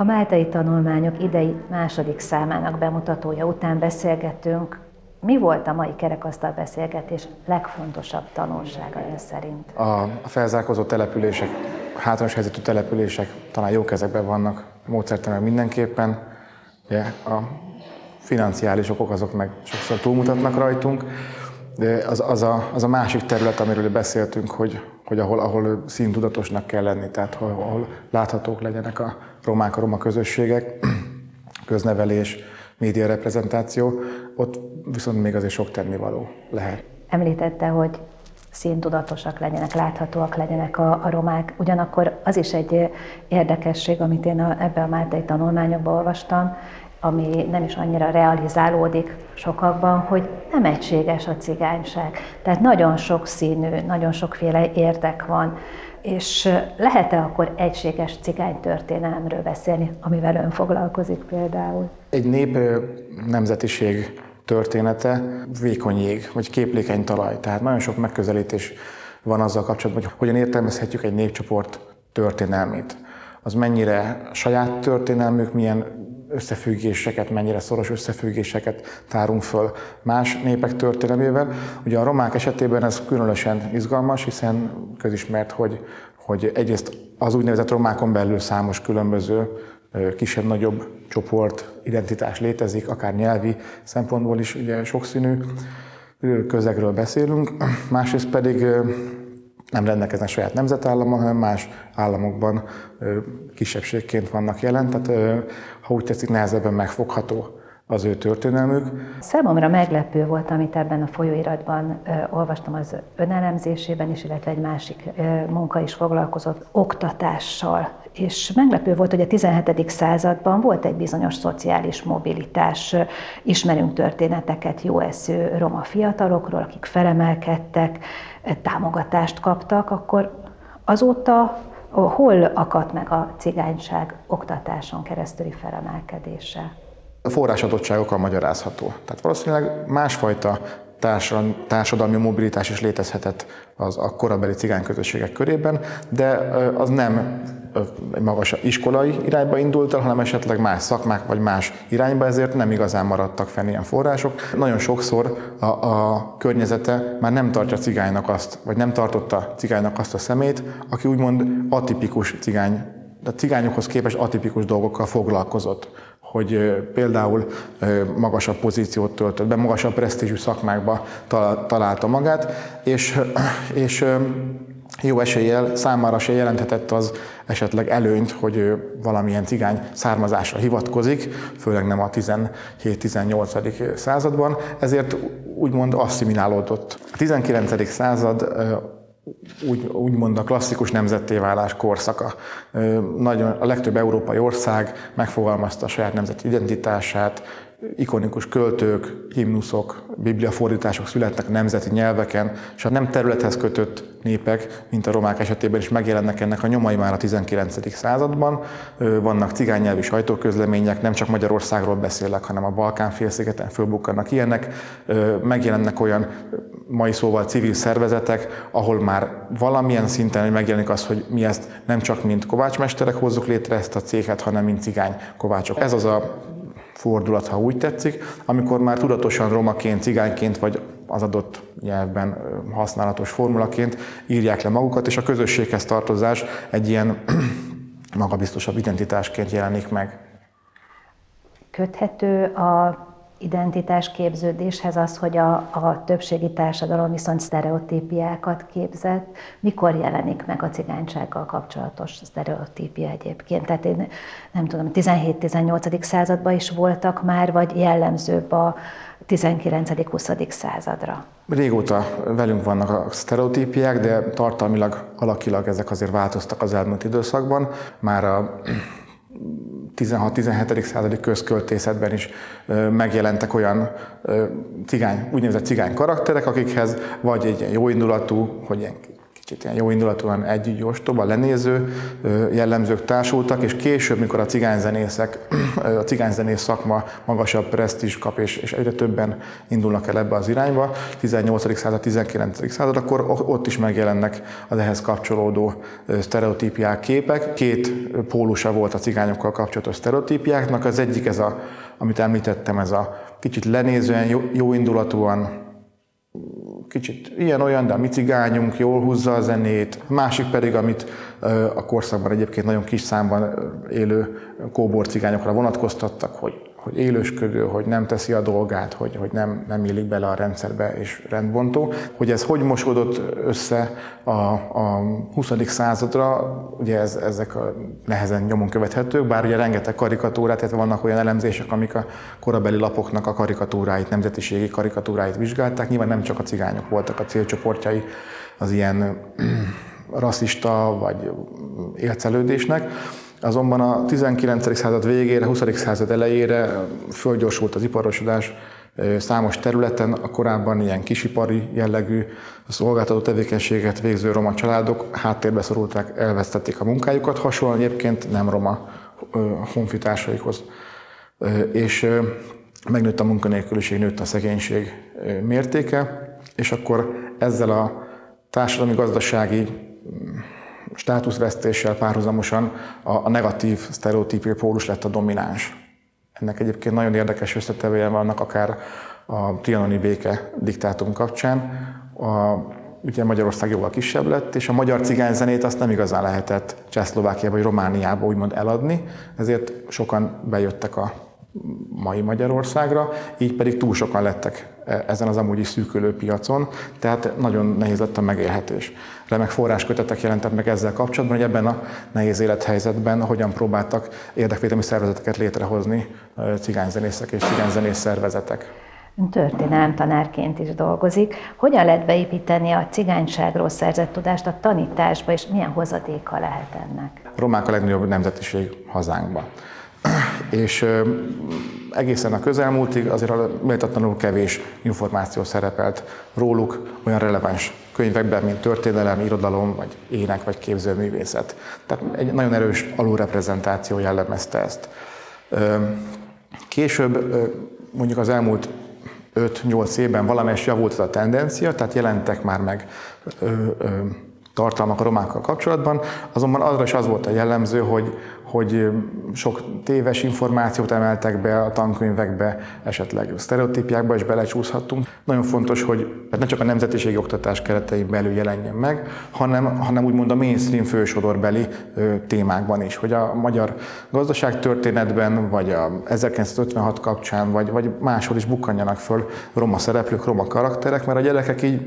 A Máltai Tanulmányok idei második számának bemutatója után beszélgetünk. Mi volt a mai kerekasztal beszélgetés legfontosabb tanulsága ön szerint? A felzárkózó települések, hátrányos helyzetű települések talán jó kezekben vannak, módszertanul mindenképpen. Ugye, a financiális okok azok meg sokszor túlmutatnak rajtunk, de az, az, a, az a másik terület, amiről beszéltünk, hogy, hogy ahol, ahol színtudatosnak kell lenni, tehát ahol, ahol láthatók legyenek a romák, a roma közösségek, köznevelés, média reprezentáció, ott viszont még azért sok tennivaló lehet. Említette, hogy színtudatosak legyenek, láthatóak legyenek a, a romák. Ugyanakkor az is egy érdekesség, amit én a, ebbe a Máltai tanulmányokban olvastam, ami nem is annyira realizálódik sokakban, hogy nem egységes a cigányság. Tehát nagyon sok színű, nagyon sokféle érdek van, és lehet-e akkor egységes cigány történelemről beszélni, amivel ön foglalkozik például? Egy nép nemzetiség története vékony jég, vagy képlékeny talaj. Tehát nagyon sok megközelítés van azzal kapcsolatban, hogy hogyan értelmezhetjük egy népcsoport történelmét. Az mennyire saját történelmük, milyen összefüggéseket, mennyire szoros összefüggéseket tárunk föl más népek történelmével. Ugye a romák esetében ez különösen izgalmas, hiszen közismert, hogy, hogy egyrészt az úgynevezett romákon belül számos különböző kisebb-nagyobb csoport, identitás létezik, akár nyelvi szempontból is ugye sokszínű közegről beszélünk, másrészt pedig nem rendelkeznek saját nemzetállamon, hanem más államokban kisebbségként vannak jelen, tehát ha úgy tetszik, nehezebben megfogható az ő történelmük. Számomra meglepő volt, amit ebben a folyóiratban ö, olvastam az önelemzésében is, illetve egy másik ö, munka is foglalkozott oktatással. És meglepő volt, hogy a 17. században volt egy bizonyos szociális mobilitás. Ismerünk történeteket jó eszű roma fiatalokról, akik felemelkedtek, támogatást kaptak, akkor azóta hol akadt meg a cigányság oktatáson keresztüli felemelkedése? A forrásadottságokkal magyarázható. Tehát valószínűleg másfajta társadalmi mobilitás is létezhetett az a korabeli cigányközösségek körében, de az nem magas iskolai irányba indult el, hanem esetleg más szakmák vagy más irányba, ezért nem igazán maradtak fenn ilyen források. Nagyon sokszor a, a környezete már nem tartja cigánynak azt, vagy nem tartotta cigánynak azt a szemét, aki úgymond atipikus cigány, de cigányokhoz képest atipikus dolgokkal foglalkozott hogy például magasabb pozíciót töltött be, magasabb presztízsű szakmákba találta magát, és, és jó eséllyel számára se jelenthetett az esetleg előnyt, hogy ő valamilyen cigány származásra hivatkozik, főleg nem a 17-18. században, ezért úgymond asszimilálódott. A 19. század úgy, úgymond a klasszikus nemzetté válás korszaka. Nagyon, a legtöbb európai ország megfogalmazta a saját nemzeti identitását, ikonikus költők, himnuszok, bibliafordítások születnek nemzeti nyelveken, és a nem területhez kötött népek, mint a romák esetében is megjelennek ennek a nyomai már a 19. században. Vannak cigánynyelvi sajtóközlemények, nem csak Magyarországról beszélek, hanem a Balkán félszigeten fölbukkannak ilyenek. Megjelennek olyan mai szóval civil szervezetek, ahol már valamilyen szinten megjelenik az, hogy mi ezt nem csak mint kovácsmesterek hozzuk létre ezt a céget, hanem mint cigány kovácsok. Ez az a fordulat, ha úgy tetszik, amikor már tudatosan romaként, cigányként vagy az adott nyelvben használatos formulaként írják le magukat, és a közösséghez tartozás egy ilyen magabiztosabb identitásként jelenik meg. Köthető a identitásképződéshez az, hogy a, a többségi társadalom viszont sztereotípiákat képzett. Mikor jelenik meg a cigánysággal kapcsolatos sztereotípia egyébként? Tehát én nem tudom, 17-18. században is voltak már, vagy jellemzőbb a 19.-20. századra? Régóta velünk vannak a sztereotípiák, de tartalmilag, alakilag ezek azért változtak az elmúlt időszakban. Már a 16-17. századi közköltészetben is megjelentek olyan cigány, úgynevezett cigány karakterek, akikhez vagy egy ilyen jóindulatú, hogy ilyen kicsit ilyen jó indulatúan együtt ostoba, lenéző jellemzők társultak, és később, mikor a cigányzenészek, a cigányzenész szakma magasabb presztízs kap, és, és egyre többen indulnak el ebbe az irányba, 18. század, 19. század, akkor ott is megjelennek az ehhez kapcsolódó sztereotípiák, képek. Két pólusa volt a cigányokkal kapcsolatos sztereotípiáknak, az egyik ez a, amit említettem, ez a kicsit lenézően, jó indulatúan kicsit ilyen-olyan, de a mi cigányunk jól húzza a zenét. Másik pedig, amit a korszakban egyébként nagyon kis számban élő kóbor cigányokra vonatkoztattak, hogy hogy élősködő, hogy nem teszi a dolgát, hogy, hogy nem, nem illik bele a rendszerbe és rendbontó. Hogy ez hogy mosódott össze a, a 20. századra, ugye ez, ezek a nehezen nyomon követhetők, bár ugye rengeteg karikatúrát, tehát vannak olyan elemzések, amik a korabeli lapoknak a karikatúráit, nemzetiségi karikatúráit vizsgálták. Nyilván nem csak a cigányok voltak a célcsoportjai az ilyen rasszista vagy élcelődésnek, Azonban a 19. század végére, 20. század elejére fölgyorsult az iparosodás számos területen, a korábban ilyen kisipari jellegű szolgáltató tevékenységet végző roma családok háttérbe szorulták, elvesztették a munkájukat, hasonlóan egyébként nem roma honfitársaikhoz. És megnőtt a munkanélküliség, nőtt a szegénység mértéke, és akkor ezzel a társadalmi-gazdasági státuszvesztéssel párhuzamosan a, a negatív sztereotípia pólus lett a domináns. Ennek egyébként nagyon érdekes összetevője vannak akár a trianoni béke diktátum kapcsán. A, ugye Magyarország jóval kisebb lett, és a magyar cigányzenét azt nem igazán lehetett Csehszlovákiába vagy Romániába úgymond eladni, ezért sokan bejöttek a mai Magyarországra, így pedig túl sokan lettek e, ezen az amúgy is szűkülő piacon, tehát nagyon nehéz lett a megélhetés. Remek forráskötetek jelentek meg ezzel kapcsolatban, hogy ebben a nehéz élethelyzetben hogyan próbáltak érdekvédelmi szervezeteket létrehozni e, cigányzenészek és cigányzenész szervezetek. Ön tanárként is dolgozik. Hogyan lehet beépíteni a cigányságról szerzett tudást a tanításba, és milyen hozadéka lehet ennek? romák a legnagyobb nemzetiség hazánkban és egészen a közelmúltig azért méltatlanul kevés információ szerepelt róluk olyan releváns könyvekben, mint történelem, irodalom, vagy ének, vagy képzőművészet. Tehát egy nagyon erős alulreprezentáció jellemezte ezt. Később, mondjuk az elmúlt 5-8 évben valamelyes javult ez a tendencia, tehát jelentek már meg tartalmak a romákkal kapcsolatban, azonban azra is az volt a jellemző, hogy, hogy sok téves információt emeltek be a tankönyvekbe, esetleg sztereotípiákba is belecsúszhattunk. Nagyon fontos, hogy ne csak a nemzetiségi oktatás keretein belül jelenjen meg, hanem, hanem úgymond a mainstream fősodorbeli témákban is, hogy a magyar gazdaságtörténetben, vagy a 1956 kapcsán, vagy, vagy máshol is bukkanjanak föl roma szereplők, roma karakterek, mert a gyerekek így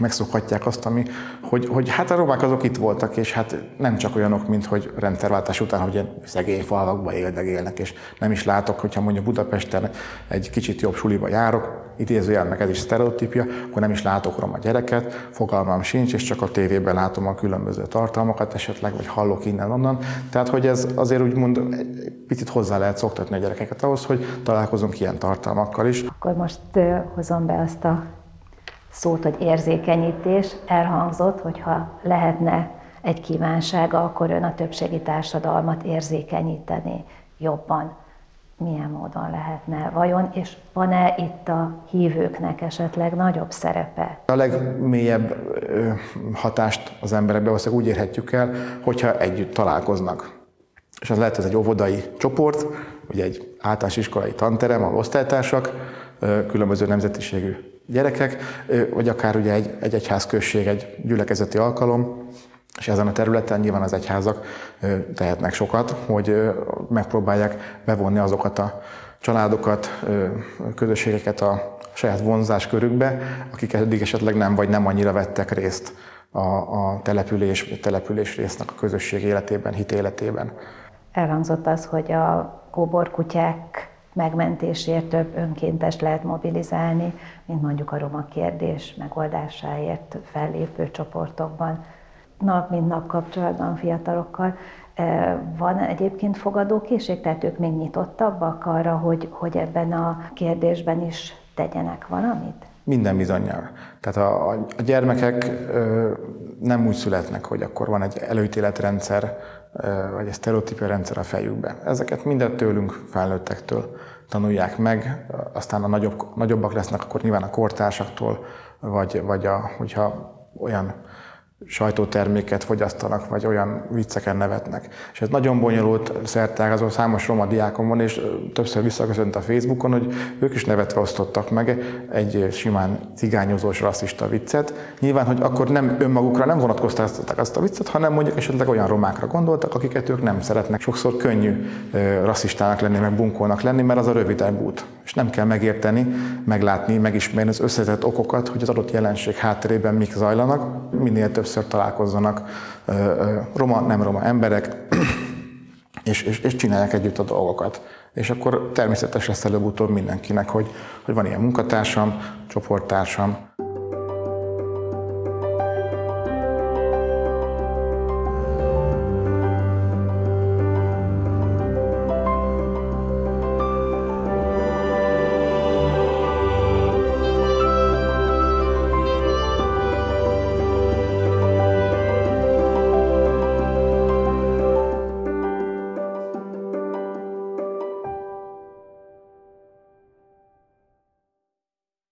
megszokhatják azt, ami, hogy, hogy hát a romák azok itt voltak, és hát nem csak olyanok, mint hogy rendterváltás után, hogy ilyen szegény falvakba éldegélnek, és nem is látok, hogyha mondjuk Budapesten egy kicsit jobb suliba járok, idézőjel meg ez is sztereotípia, akkor nem is látok roma gyereket, fogalmam sincs, és csak a tévében látom a különböző tartalmakat esetleg, vagy hallok innen-onnan. Tehát, hogy ez azért úgymond egy picit hozzá lehet szoktatni a gyerekeket ahhoz, hogy találkozunk ilyen tartalmakkal is. Akkor most hozom be azt a szót, hogy érzékenyítés, elhangzott, hogyha lehetne egy kívánsága, akkor ön a többségi társadalmat érzékenyíteni jobban. Milyen módon lehetne vajon, és van-e itt a hívőknek esetleg nagyobb szerepe? A legmélyebb hatást az emberekbe valószínűleg úgy érhetjük el, hogyha együtt találkoznak. És az lehet, ez egy óvodai csoport, vagy egy általános iskolai tanterem, ahol osztálytársak, különböző nemzetiségű gyerekek, vagy akár ugye egy, egy egyházközség, egy gyülekezeti alkalom, és ezen a területen nyilván az egyházak tehetnek sokat, hogy megpróbálják bevonni azokat a családokat, közösségeket a saját vonzás körükbe, akik eddig esetleg nem vagy nem annyira vettek részt a, a település, település résznek a közösség életében, hit életében. Elhangzott az, hogy a kóborkutyák megmentésért több önkéntes lehet mobilizálni, mint mondjuk a roma kérdés megoldásáért fellépő csoportokban. Nap mint nap kapcsolatban fiatalokkal. E, van egyébként fogadókészség, tehát ők még nyitottabbak arra, hogy, hogy ebben a kérdésben is tegyenek valamit? Minden bizonyal. Tehát a, a gyermekek nem úgy születnek, hogy akkor van egy előítéletrendszer, vagy egy sztereotípia rendszer a fejükben. Ezeket mindet tőlünk, felnőttektől tanulják meg, aztán a nagyobb, nagyobbak lesznek, akkor nyilván a kortársaktól, vagy, vagy a, hogyha olyan sajtóterméket fogyasztanak, vagy olyan vicceken nevetnek. És ez nagyon bonyolult szertágazó, számos roma diákom van, és többször visszaköszönt a Facebookon, hogy ők is nevetve osztottak meg egy simán cigányozós, rasszista viccet. Nyilván, hogy akkor nem önmagukra nem vonatkoztatták azt a viccet, hanem mondjuk esetleg olyan romákra gondoltak, akiket ők nem szeretnek. Sokszor könnyű rasszistának lenni, meg bunkónak lenni, mert az a rövidebb út. És nem kell megérteni, meglátni, megismerni az összetett okokat, hogy az adott jelenség hátterében mik zajlanak. Minél több többször találkozzanak roma, nem roma emberek, és, és, és csinálják együtt a dolgokat. És akkor természetes lesz előbb-utóbb mindenkinek, hogy, hogy van ilyen munkatársam, csoporttársam,